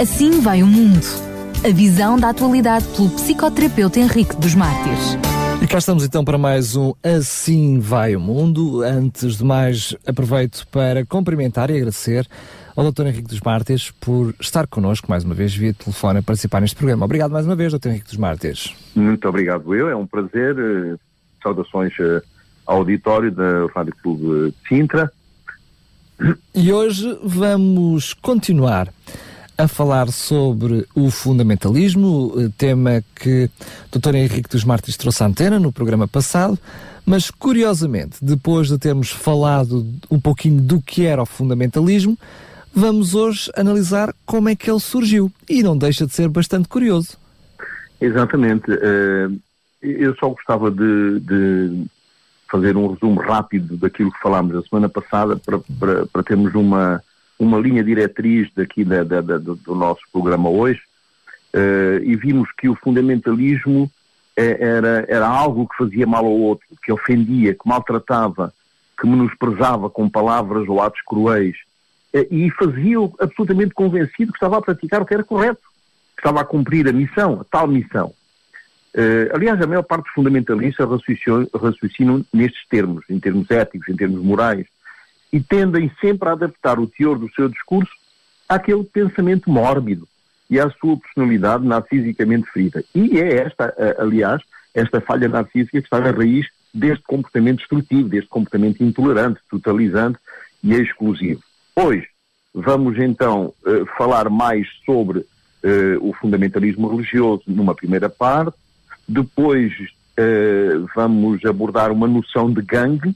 Assim vai o mundo. A visão da atualidade pelo psicoterapeuta Henrique dos Mártires. E cá estamos então para mais um Assim Vai o Mundo. Antes de mais, aproveito para cumprimentar e agradecer ao Dr. Henrique dos Mártires por estar connosco mais uma vez via telefone a participar neste programa. Obrigado mais uma vez, Dr. Henrique dos Mártires. Muito obrigado eu, é um prazer. Eh, saudações eh, ao auditório da Rádio Clube de Sintra. E hoje vamos continuar a falar sobre o fundamentalismo, eh, tema que o Dr. Henrique dos Mártires trouxe à antena no programa passado, mas curiosamente, depois de termos falado um pouquinho do que era o fundamentalismo, vamos hoje analisar como é que ele surgiu. E não deixa de ser bastante curioso. Exatamente. Uh, eu só gostava de, de, fazer um resumo rápido daquilo que falámos a semana passada para, para, para termos uma, uma linha diretriz daqui da, da, da, do nosso programa hoje. Uh, e vimos que o fundamentalismo é, era, era algo que fazia mal ao outro, que ofendia, que maltratava, que menosprezava com palavras ou atos cruéis e fazia-o absolutamente convencido que estava a praticar o que era correto, que estava a cumprir a missão, a tal missão. Uh, aliás, a maior parte dos fundamentalistas raciocinam, raciocinam nestes termos, em termos éticos, em termos morais, e tendem sempre a adaptar o teor do seu discurso àquele pensamento mórbido e à sua personalidade narcisicamente ferida. E é esta, aliás, esta falha narcísica que está na raiz deste comportamento destrutivo, deste comportamento intolerante, totalizante e exclusivo. Hoje vamos então uh, falar mais sobre uh, o fundamentalismo religioso numa primeira parte, depois uh, vamos abordar uma noção de gangue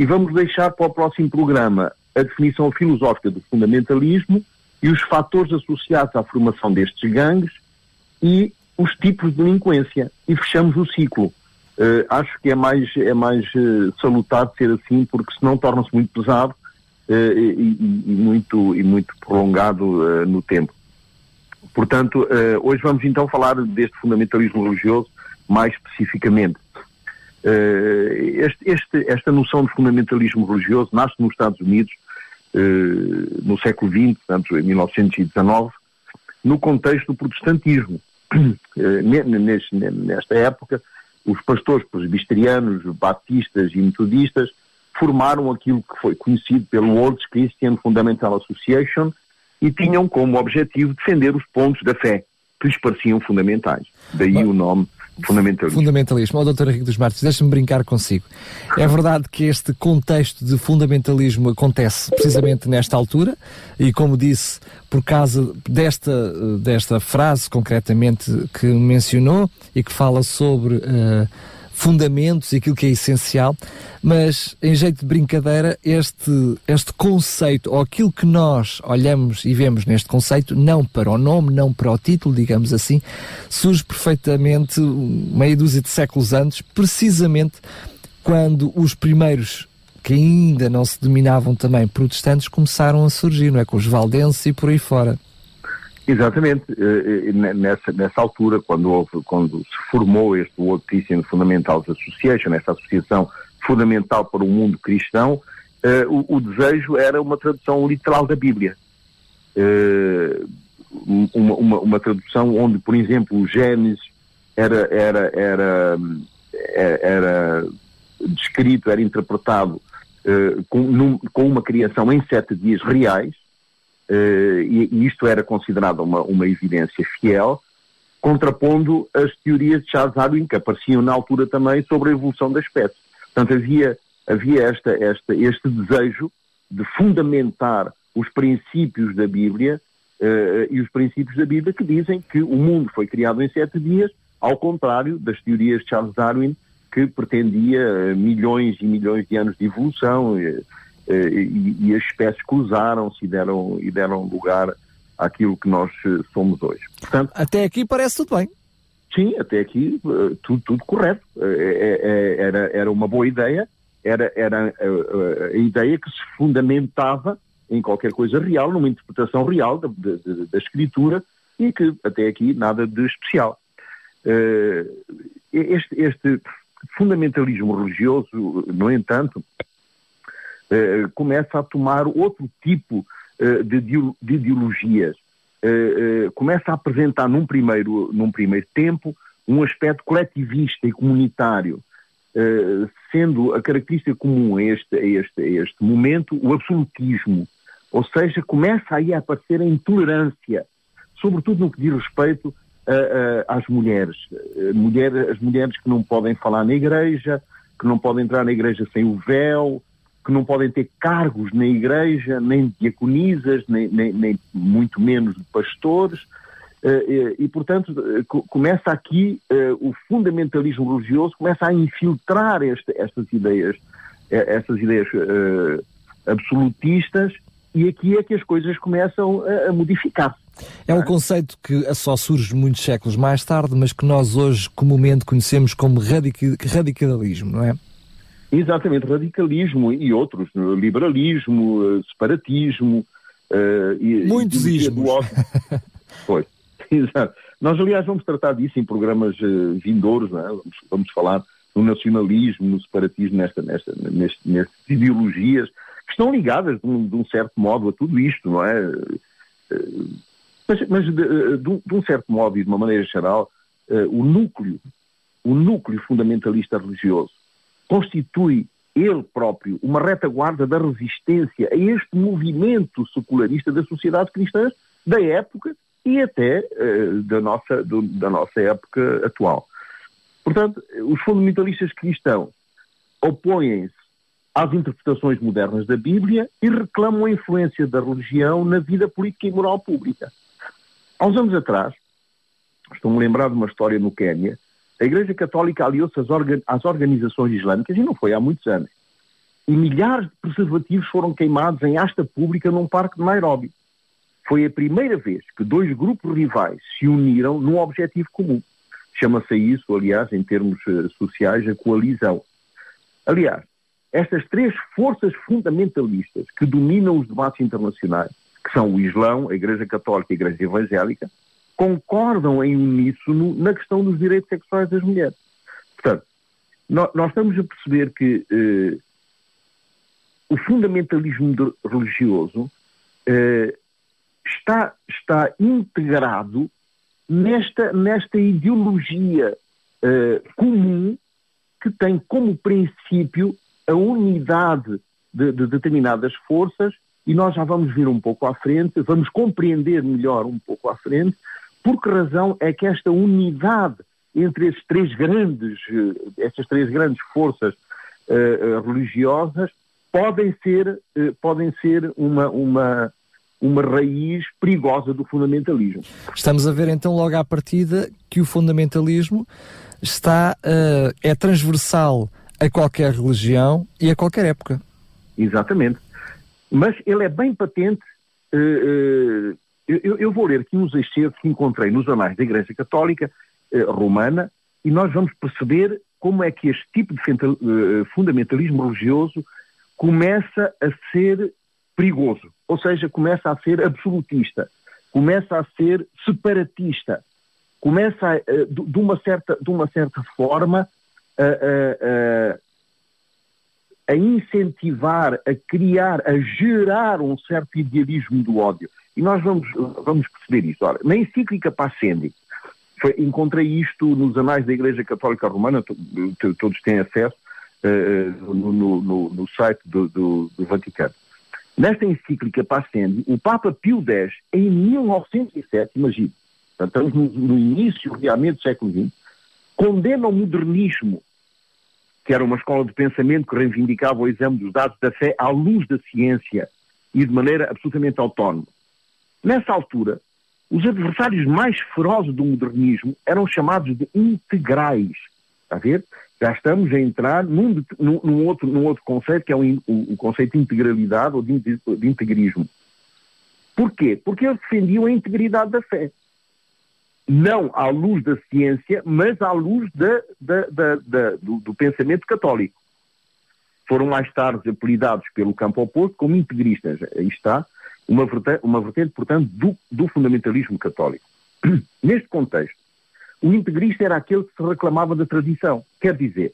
e vamos deixar para o próximo programa a definição filosófica do fundamentalismo e os fatores associados à formação destes gangues e os tipos de delinquência. E fechamos o ciclo. Uh, acho que é mais, é mais uh, salutar ser assim, porque senão torna-se muito pesado uh, e, e, muito, e muito prolongado no tempo. Portanto, hoje vamos então falar deste fundamentalismo religioso mais especificamente. Este, este, esta noção de fundamentalismo religioso nasce nos Estados Unidos eh, no século XX, portanto, em 1919, no contexto do protestantismo. Eh, nesta época, os pastores presbiterianos, batistas e metodistas formaram aquilo que foi conhecido pelo World Christian Fundamental Association e tinham como objetivo defender os pontos da fé que lhes pareciam fundamentais. Daí o nome fundamentalismo. Fundamentalismo. Oh, doutor Henrique dos Martins, deixa-me brincar consigo. É verdade que este contexto de fundamentalismo acontece precisamente nesta altura e, como disse, por causa desta, desta frase concretamente que mencionou e que fala sobre uh, fundamentos e aquilo que é essencial, mas em jeito de brincadeira, este, este conceito, ou aquilo que nós olhamos e vemos neste conceito, não para o nome, não para o título, digamos assim, surge perfeitamente meia dúzia de séculos antes, precisamente quando os primeiros que ainda não se dominavam também protestantes começaram a surgir, não é? Com os valdenses e por aí fora. Exatamente, eh, eh, nessa, nessa altura, quando, houve, quando se formou este World Christian Fundamentals Association, esta associação fundamental para o mundo cristão, uh, o, o, desejo era uma tradução literal da Bíblia. Uma, uma, uma, tradução onde, por exemplo, o Gênesis era, era, era, era, descrito, era interpretado com, num, com uma criação em sete dias reais, e, e, isto era considerado uma, uma evidência fiel, contrapondo as teorias de Charles Darwin, que apareciam na altura também sobre a evolução da espécie. Portanto, havia, havia esta, esta, este desejo de fundamentar os princípios da Bíblia uh, e os princípios da Bíblia que dizem que o mundo foi criado em sete dias, ao contrário das teorias de Charles Darwin, que pretendia milhões e milhões de anos de evolução, uh, eh, e, e, as espécies cruzaram-se e deram, e deram lugar àquilo que nós eh, somos hoje. Portanto, até aqui parece tudo bem. Sim, até aqui eh, tudo, tudo correto. Era, era uma boa ideia, era, era a, ideia que se fundamentava em qualquer coisa real, numa interpretação real da, da, da escritura e que até aqui nada de especial. Este, este fundamentalismo religioso, no entanto, eh, começa a tomar outro tipo uh, de, de, ideologias. uh, começa a apresentar num primeiro, num primeiro tempo um aspecto coletivista e comunitário, sendo a característica comum a este, a, este, a este momento o absolutismo, ou seja, começa aí a aparecer a intolerância, sobretudo no que diz respeito às mulheres. Mulher, as mulheres que não podem falar na igreja, que não podem entrar na igreja sem o véu, que não podem ter cargos na igreja, nem diaconisas, nem, nem, nem muito menos de pastores. Uh, e, portanto, uh, começa aqui o fundamentalismo religioso, começa a infiltrar este, estas ideias, estas ideias absolutistas, e aqui é que as coisas começam a, a modificar-se. É um conceito que só surge muitos séculos mais tarde, mas que nós hoje comumente conhecemos como radicalismo, não é? Exatamente, radicalismo e outros, liberalismo, eh, separatismo. Uh, e, Muitos e, ismos. Pois, exato. Nós, aliás, vamos tratar disso em programas uh, vindouros, é? vamos, vamos, falar no nacionalismo, no separatismo, nesta, nesta, neste, nestas ideologias que estão ligadas, de um, de um, certo modo, a tudo isto, não é? Uh, mas, mas de, de, de, um certo modo e de uma maneira geral, o núcleo, o núcleo fundamentalista religioso constitui ele próprio uma retaguarda da resistência a este movimento secularista da sociedade cristã da época e até uh, da, nossa, do, da nossa época atual. Portanto, os fundamentalistas cristãos opõem-se às interpretações modernas da Bíblia e reclamam a influência da religião na vida política e moral pública. Há uns anos atrás, estou-me lembrar de uma história no Quênia, a Igreja Católica aliou-se às, orga às, organizações islâmicas e não foi há muitos anos. E milhares de preservativos foram queimados em asta pública num parque de Nairobi. Foi a primeira vez que dois grupos rivais se uniram num objetivo comum. Chama-se isso, aliás, em termos uh, sociais, a coalizão. Aliás, estas três forças fundamentalistas que dominam os debates internacionais, que são o Islão, a Igreja Católica e a Igreja Evangélica, concordam em uníssono na questão dos direitos sexuais das mulheres. Portanto, nós, estamos a perceber que eh, o fundamentalismo religioso eh, está, está integrado nesta, nesta ideologia eh, comum que tem como princípio a unidade de, de, determinadas forças, e nós já vamos vir um pouco à frente, vamos compreender melhor um pouco à frente, por que razão é que esta unidade entre esses três grandes, eh, essas três grandes forças uh, religiosas podem ser, uh, podem ser uma, uma, uma raiz perigosa do fundamentalismo. Estamos a ver então logo à partida que o fundamentalismo está uh, é transversal a qualquer religião e a qualquer época. Exatamente. Mas ele é bem patente eu, eu, vou ler aqui uns excertos que encontrei nos anais da Igreja Católica eh, Romana e nós vamos perceber como é que este tipo de eh, fundamentalismo religioso começa a ser perigoso, ou seja, começa a ser absolutista, começa a ser separatista, começa a, eh, de, uma certa, de uma certa forma a, a, a, incentivar, a criar, a gerar um certo idealismo do ódio. E nós vamos, vamos perceber isto. Ora, na encíclica Pascendi, foi, encontrei isto nos anais da Igreja Católica Romana, todos têm acesso uh, no, no, no, site do, do, do, Vaticano. Nesta encíclica Pascendi, o Papa Pio X, em 1907, imagine, estamos no, no início realmente do século XX, condena o modernismo, que era uma escola de pensamento que reivindicava o exame dos dados da fé à luz da ciência e de maneira absolutamente autónoma. Nessa altura, os adversários mais ferozes do modernismo eram chamados de integrais. Está a ver? Já estamos a entrar num, num, outro, num outro conceito, que é o conceito de integralidade ou de, de integrismo. Porquê? Porque eles defendiam a integridade da fé. Não à luz da ciência, mas à luz da, da, da, do, do pensamento católico. Foram mais tarde apelidados pelo campo oposto como integristas. Aí está uma vertente, uma vertente portanto, do, do fundamentalismo católico. Neste contexto, o integrista era aquele que se reclamava da tradição, quer dizer,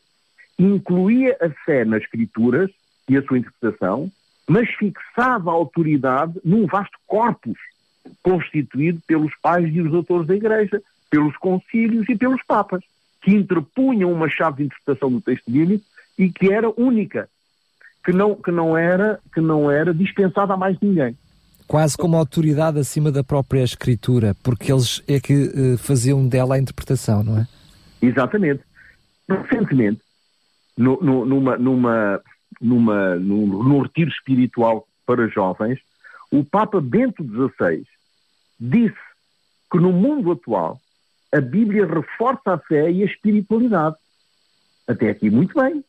incluía a fé nas escrituras e a sua interpretação, mas fixava a autoridade num vasto corpus constituído pelos pais e os doutores da Igreja, pelos concílios e pelos papas, que interpunham uma chave de interpretação do texto bíblico e que era única, que não, que não, era, que não era dispensada a mais ninguém. Quase como autoridade acima da própria escritura, porque eles é que uh, faziam dela a interpretação, não é? Exatamente. Recentemente, no, no, numa, numa, numa, num, num retiro espiritual para jovens, o Papa Bento XVI disse que no mundo atual a Bíblia reforça a fé e a espiritualidade. Até aqui, muito bem.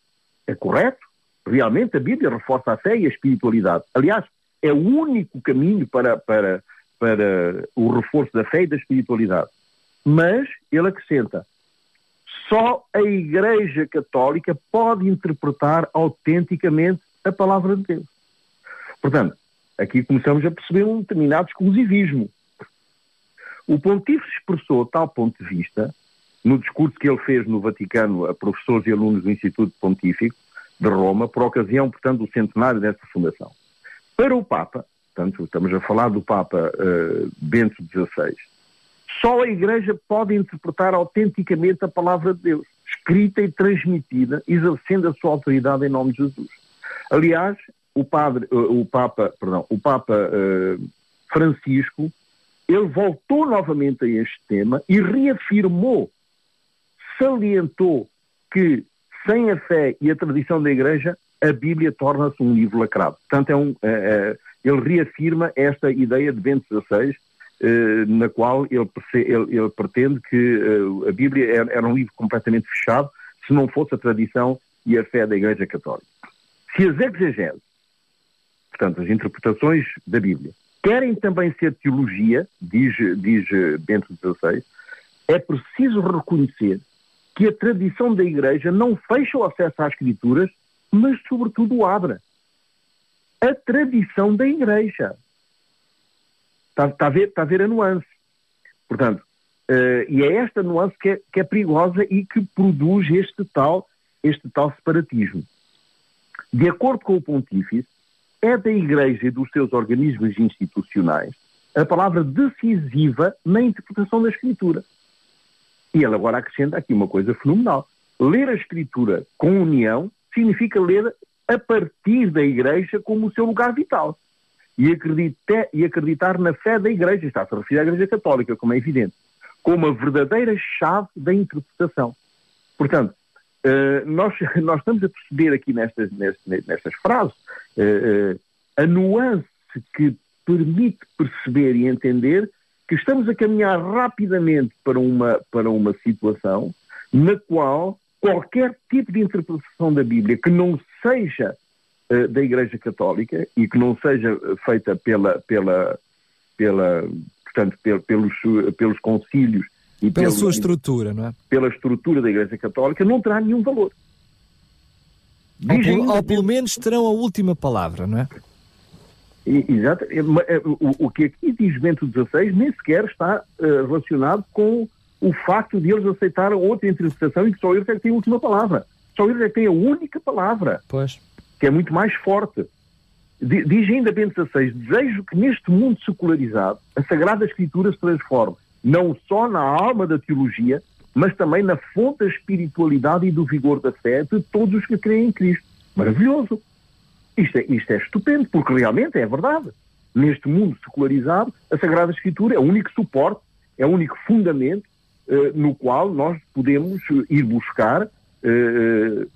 É correto. Realmente a Bíblia reforça a fé e a espiritualidade. Aliás, é o único caminho para, para, para o reforço da fé e da espiritualidade. Mas ele acrescenta: só a Igreja Católica pode interpretar autenticamente a palavra de Deus. Portanto, aqui começamos a perceber um determinado exclusivismo. O pontífice expressou tal ponto de vista no discurso que ele fez no Vaticano a professores e alunos do Instituto Pontífico de Roma, por ocasião, portanto, do centenário desta fundação. Para o Papa, portanto, estamos a falar do Papa uh, Bento XVI, só a Igreja pode interpretar autenticamente a palavra de Deus, escrita e transmitida, exercendo a sua autoridade em nome de Jesus. Aliás, o, padre, uh, o Papa, perdão, o Papa uh, Francisco, ele voltou novamente a este tema e reafirmou, salientou que sem a fé e a tradição da Igreja, a Bíblia torna-se um livro lacrado. Portanto, é um, é, ele reafirma esta ideia de Bento XVI, eh, na qual ele, ele, ele, pretende que a Bíblia era, era um livro completamente fechado, se não fosse a tradição e a fé da Igreja Católica. Se as exegeses, portanto, as interpretações da Bíblia, querem também ser teologia, diz, diz Bento XVI, é preciso reconhecer que a tradição da Igreja não fecha o acesso às Escrituras, mas, sobretudo, o abre. A tradição da Igreja. Está, está, a, ver, está a ver a nuance. Portanto, uh, e é esta nuance que é, que é perigosa e que produz este tal, este tal separatismo. De acordo com o Pontífice, é da Igreja e dos seus organismos institucionais a palavra decisiva na interpretação da Escritura. E ele agora acrescenta aqui uma coisa fenomenal. Ler a Escritura com união significa ler a partir da Igreja como o seu lugar vital. E, e acreditar na fé da Igreja, está-se a referir à Igreja Católica, como é evidente, como a verdadeira chave da interpretação. Portanto, uh, nós, nós estamos a perceber aqui nestas, nestas, nestas frases uh, uh, a nuance que permite perceber e entender que estamos a caminhar rapidamente para uma, para uma situação na qual qualquer tipo de interpretação da Bíblia que não seja uh, da Igreja Católica e que não seja feita pela, pela, pela, portanto, pel, pelos, pelos concílios e pela pelo, sua estrutura, não é? Pela estrutura da Igreja Católica não terá nenhum valor. Ou, ou pelo menos terão a última palavra, não é? Exato. É, o, que aqui diz Bento XVI nem sequer está relacionado com o facto de eles aceitarem outra interpretação e que só eles é que têm a última palavra. Só eles é que têm a única palavra. Pois. Que é muito mais forte. Diz ainda Bento XVI, desejo que neste mundo secularizado a Sagrada Escritura se transforme não só na alma da teologia, mas também na fonte da espiritualidade e do vigor da fé de todos os que creem em Cristo. Maravilhoso! Isto é, isto é estupendo, porque realmente é verdade. Neste mundo secularizado, a Sagrada Escritura é o único suporte, é o único fundamento no qual nós podemos ir buscar uh,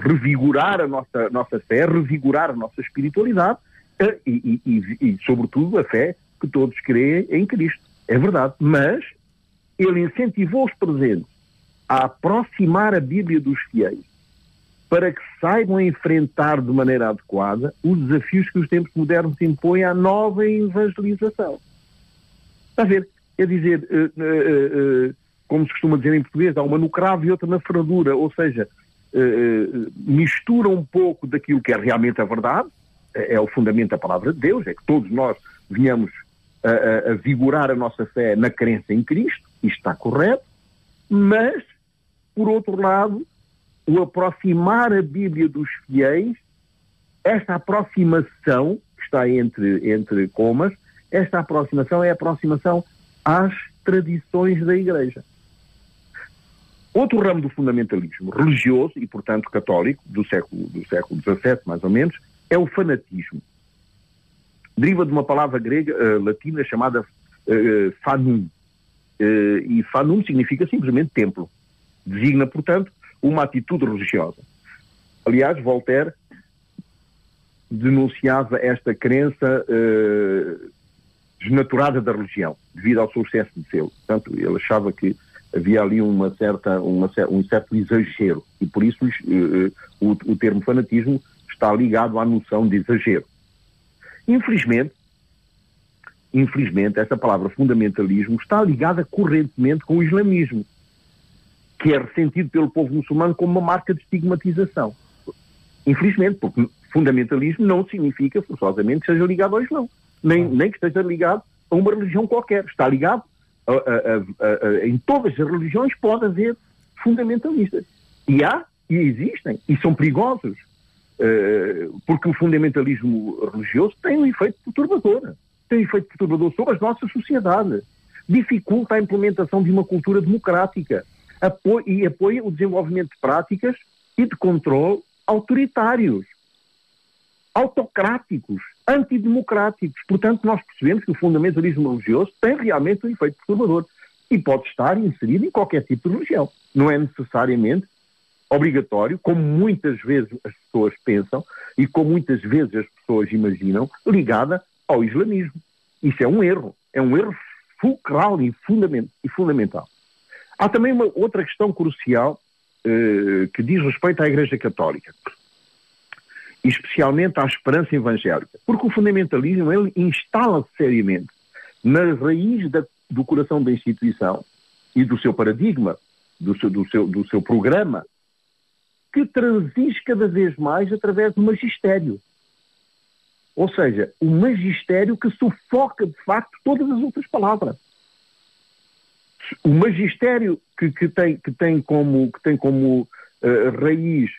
revigorar a nossa, nossa fé, revigorar a nossa espiritualidade e, e, e, sobretudo, a fé que todos creem em Cristo. É verdade. Mas ele incentivou os presentes a aproximar a Bíblia dos fiéis para que saibam enfrentar de maneira adequada os desafios que os tempos modernos impõem à nova evangelização. Está a ver? É dizer, uh, uh, uh, como se costuma dizer em português, há uma no cravo e outra na ferradura, ou seja, mistura um pouco daquilo que é realmente a verdade, é, é o fundamento da palavra de Deus, é que todos nós venhamos a, a, a vigorar a nossa fé na crença em Cristo, isto está correto, mas, por outro lado, o aproximar a Bíblia dos fiéis, esta aproximação, que está entre, entre comas, esta aproximação é a aproximação às tradições da Igreja. Outro ramo do fundamentalismo religioso e, portanto, católico, do século, do século XVII, mais ou menos, é o fanatismo. Deriva de uma palavra grega, uh, latina, chamada uh, fanum. Uh, e fanum significa simplesmente templo. Designa, portanto, uma atitude religiosa. Aliás, Voltaire denunciava esta crença desnaturada da religião, devido ao seu excesso de selo. Portanto, ele achava que havia ali uma certa, uma, um certo exagero e por isso uh, o, o termo fanatismo está ligado à noção de exagero. Infelizmente, infelizmente, essa palavra fundamentalismo está ligada correntemente com o islamismo, que é ressentido pelo povo muçulmano como uma marca de estigmatização. Infelizmente, porque fundamentalismo não significa forçosamente que seja ligado ao Islão, nem, nem que esteja ligado a uma religião qualquer. Está ligado a, a, em todas as religiões pode haver fundamentalistas. E há, e existem, e são perigosos. Uh, porque o fundamentalismo religioso tem um efeito perturbador. Tem um efeito perturbador sobre as nossas sociedades. Dificulta a implementação de uma cultura democrática apoia, e apoia o desenvolvimento de práticas e de controle autoritários, autocráticos, antidemocráticos. Portanto, nós percebemos que o fundamentalismo religioso tem realmente um efeito perturbador e pode estar inserido em qualquer tipo de religião. Não é necessariamente obrigatório, como muitas vezes as pessoas pensam e como muitas vezes as pessoas imaginam, ligada ao islamismo. Isso é um erro. É um erro fulcral e, fundamental. Há também uma outra questão crucial eh, que diz respeito à Igreja Católica especialmente à esperança evangélica. Porque o fundamentalismo ele instala-se seriamente na raiz da, do coração da instituição e do seu paradigma, do seu, do seu, do seu programa, que transige cada vez mais através do magistério. Ou seja, o magistério que sufoca de facto todas as outras palavras. O magistério que, que, tem, que tem como, que tem como uh, raiz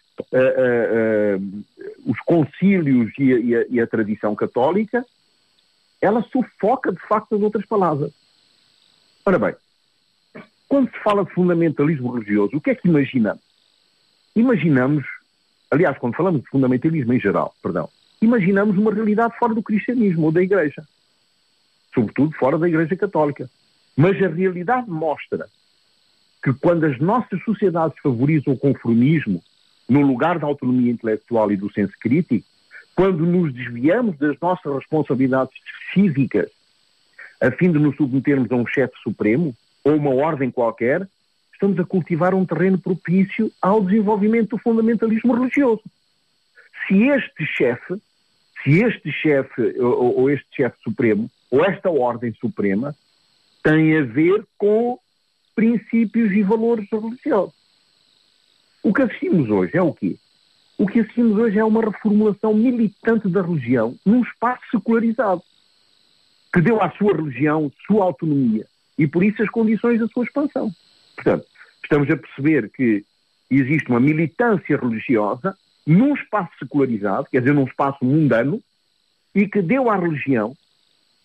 os concílios e a, e, a, e a, tradição católica, ela sufoca de facto as outras palavras. Ora bem, quando se fala de fundamentalismo religioso, o que é que imaginamos? Imaginamos, aliás, quando falamos de fundamentalismo em geral, perdão, imaginamos uma realidade fora do cristianismo ou da Igreja, sobretudo fora da Igreja Católica. Mas a realidade mostra que quando as nossas sociedades favorizam o conformismo, no lugar da autonomia intelectual e do senso crítico, quando nos desviamos das nossas responsabilidades cívicas a fim de nos submetermos a um chefe supremo ou uma ordem qualquer, estamos a cultivar um terreno propício ao desenvolvimento do fundamentalismo religioso. Se este chefe, se este chefe ou, ou este chefe supremo, ou esta ordem suprema, tem a ver com princípios e valores religiosos. O que assistimos hoje é o quê? O que assistimos hoje é uma reformulação militante da religião num espaço secularizado, que deu à sua religião sua autonomia e, por isso, as condições da sua expansão. Portanto, estamos a perceber que existe uma militância religiosa num espaço secularizado, quer dizer, num espaço mundano, e que deu à religião,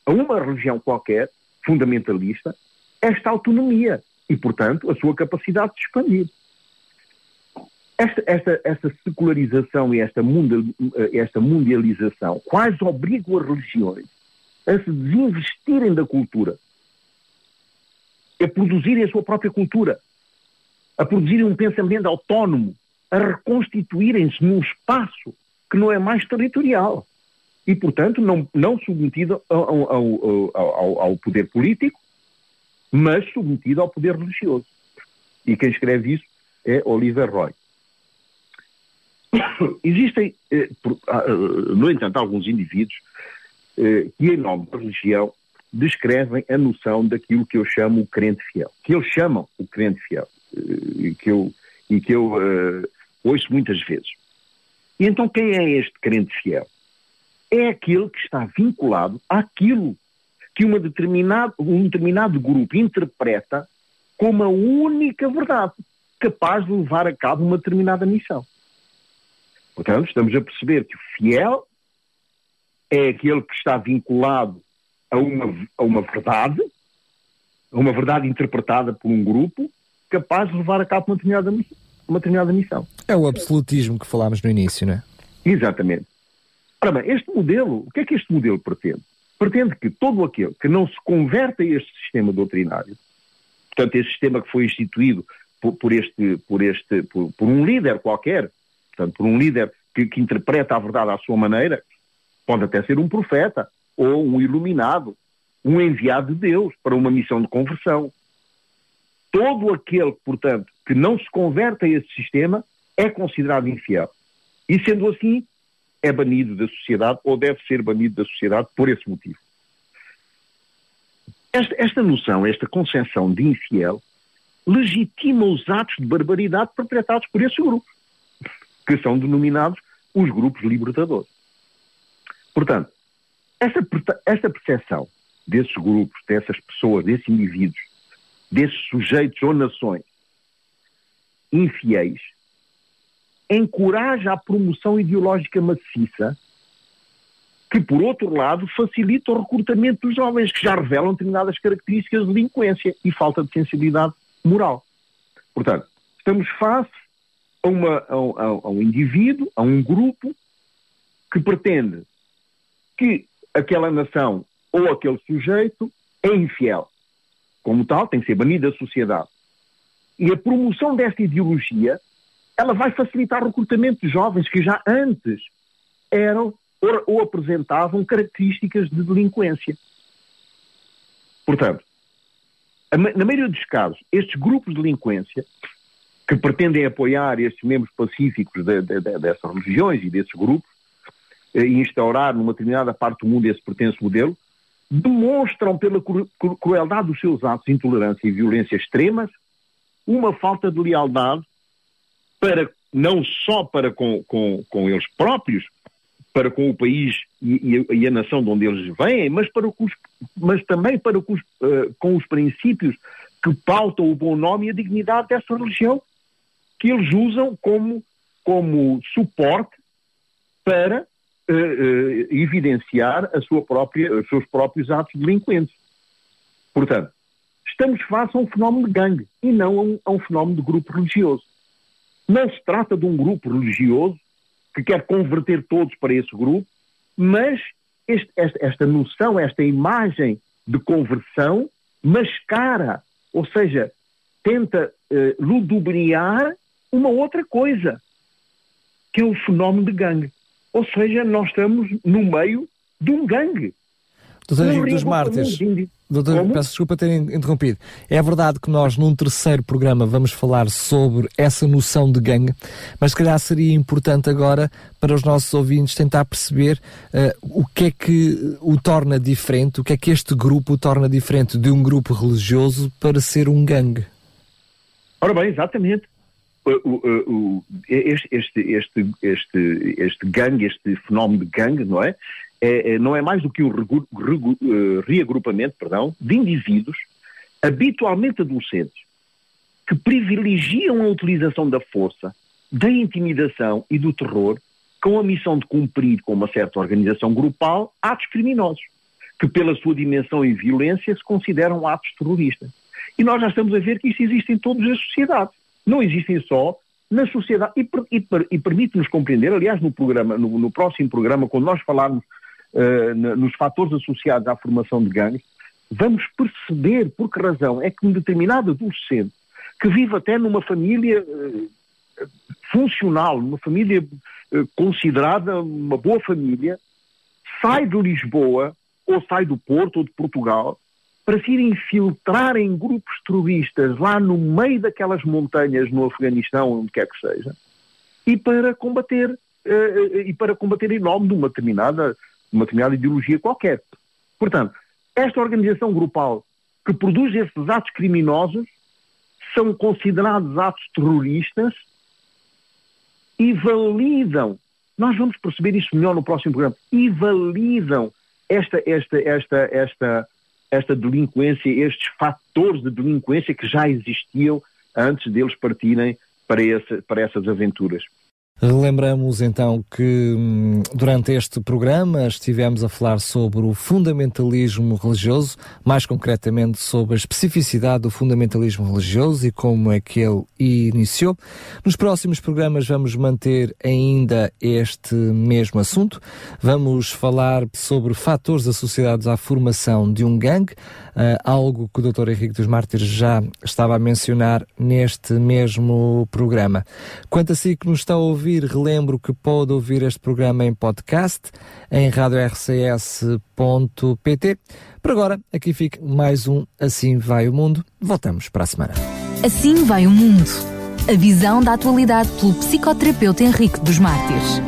a uma religião qualquer, fundamentalista, esta autonomia e, portanto, a sua capacidade de expandir. Esta, esta, esta secularização e esta, mundial, esta mundialização quase obrigam as religiões a se desinvestirem da cultura, a produzirem a sua própria cultura, a produzirem um pensamento autónomo, a reconstituírem-se num espaço que não é mais territorial e, portanto, não, não submetido ao, ao, ao, ao poder político, mas submetido ao poder religioso. E quem escreve isso é Oliver Roy. Existem, eh, ah, eh, no entanto, alguns indivíduos eh, que, em nome da religião, descrevem a noção daquilo que eu chamo o crente fiel, que eles chamam o crente fiel, e que eu, e que eu uh, ouço muitas vezes. E então, quem é este crente fiel? É aquele que está vinculado àquilo que uma determinado, um determinado grupo interpreta como a única verdade capaz de levar a cabo uma determinada missão. Portanto, estamos a perceber que o fiel é aquele que está vinculado a uma, a uma verdade, a uma verdade interpretada por um grupo, capaz de levar a cabo uma determinada, uma determinada missão. É o absolutismo que falámos no início, não é? Exatamente. Ora bem, este modelo, o que é que este modelo pretende? Pretende que todo aquele que não se converta a este sistema doutrinário, portanto, este sistema que foi instituído por, por este, por, este por, por, um líder qualquer, portanto, por um líder que, que interpreta a verdade à sua maneira, pode até ser um profeta, ou um iluminado, um enviado de Deus para uma missão de conversão. Todo aquele, portanto, que não se converte a esse sistema é considerado infiel. E sendo assim, é banido da sociedade ou deve ser banido da sociedade por esse motivo. Esta, esta noção, esta concepção de infiel, legitima os atos de barbaridade perpetrados por esses grupos, que são denominados os grupos libertadores. Portanto, esta, esta percepção desses grupos, dessas pessoas, desses indivíduos, desses sujeitos ou nações infiéis, encoraja a promoção ideológica maciça, que, por outro lado, facilita o recrutamento dos jovens, que já revelam determinadas características de delinquência e falta de sensibilidade moral. Portanto, estamos face a, uma, a, a, um indivíduo, a um grupo, que pretende que aquela nação ou aquele sujeito é infiel. Como tal, tem que ser banido da sociedade. E a promoção desta ideologia, ela vai facilitar o recrutamento de jovens que já antes eram ou, ou apresentavam características de delinquência. Portanto, na maioria dos casos, estes grupos de delinquência que pretendem apoiar estes membros pacíficos de, de, de, dessas religiões e desses grupos eh, e instaurar numa determinada parte do mundo esse pretenso modelo, demonstram pela crueldade dos seus atos de intolerância e violência extremas uma falta de lealdade para não só para com, com, com eles próprios, para com o país e, e, e, a nação de onde eles vêm, mas, para os, mas também para os, uh, com os princípios que pautam o bom nome e a dignidade dessa religião, que eles usam como, como suporte para uh, uh, evidenciar a sua própria, os seus próprios atos delinquentes. Portanto, estamos face a um fenómeno de gangue e não a um, a um fenómeno de grupo religioso. Não se trata de um grupo religioso que quer converter todos para esse grupo, mas este, esta, esta noção, esta imagem de conversão mascara, ou seja, tenta uh, ludibriar uma outra coisa, que é o fenómeno de gangue. Ou seja, nós estamos no meio de um gangue. Doutor Henrique dos Mártires, doutor, peço desculpa ter interrompido. É verdade que nós, num terceiro programa, vamos falar sobre essa noção de gangue, mas se calhar seria importante agora para os nossos ouvintes tentar perceber uh, o que é que o torna diferente, o que é que este grupo o torna diferente de um grupo religioso para ser um gangue. Ora bem, exatamente este, este, este, este, este gangue, este fenómeno de gangue, não é? é, é não é mais do que um regu, regu, uh, reagrupamento perdão, de indivíduos, habitualmente adolescentes, que privilegiam a utilização da força, da intimidação e do terror com a missão de cumprir com uma certa organização grupal atos criminosos, que pela sua dimensão e violência se consideram atos terroristas. E nós já estamos a ver que isto existe em todas as sociedades não existem só na sociedade. E, e, e permite-nos compreender, aliás, no programa, no, no, próximo programa, quando nós falarmos uh, nos fatores associados à formação de gangues, vamos perceber por que razão é que um determinado adolescente que vive até numa família uh, funcional, numa família uh, considerada uma boa família, sai de Lisboa ou sai do Porto ou de Portugal para se ir infiltrar em grupos terroristas lá no meio daquelas montanhas no Afeganistão, onde quer que seja, e para combater uh, e para combater em nome de uma determinada, uma determinada ideologia qualquer. Portanto, esta organização grupal que produz esses atos criminosos são considerados atos terroristas e validam, nós vamos perceber isso melhor no próximo programa, e validam esta, esta, esta, esta, esta delinquência, estes fatores de delinquência que já existiam antes deles partirem para, esse, para essas aventuras. Relembramos então que hum, durante este programa estivemos a falar sobre o fundamentalismo religioso, mais concretamente sobre a especificidade do fundamentalismo religioso e como é que ele iniciou. Nos próximos programas vamos manter ainda este mesmo assunto. Vamos falar sobre fatores associados à formação de um gangue, uh, algo que o Dr. Henrique dos Mártires já estava a mencionar neste mesmo programa. Quanto a si que nos está a ouvir, ouvir, relembro que pode ouvir este programa em podcast em radiorcs.pt. Por agora, aqui fica mais um Assim Vai o Mundo. Voltamos para a semana. Assim vai o mundo. A visão da atualidade pelo psicoterapeuta Henrique dos Mártires.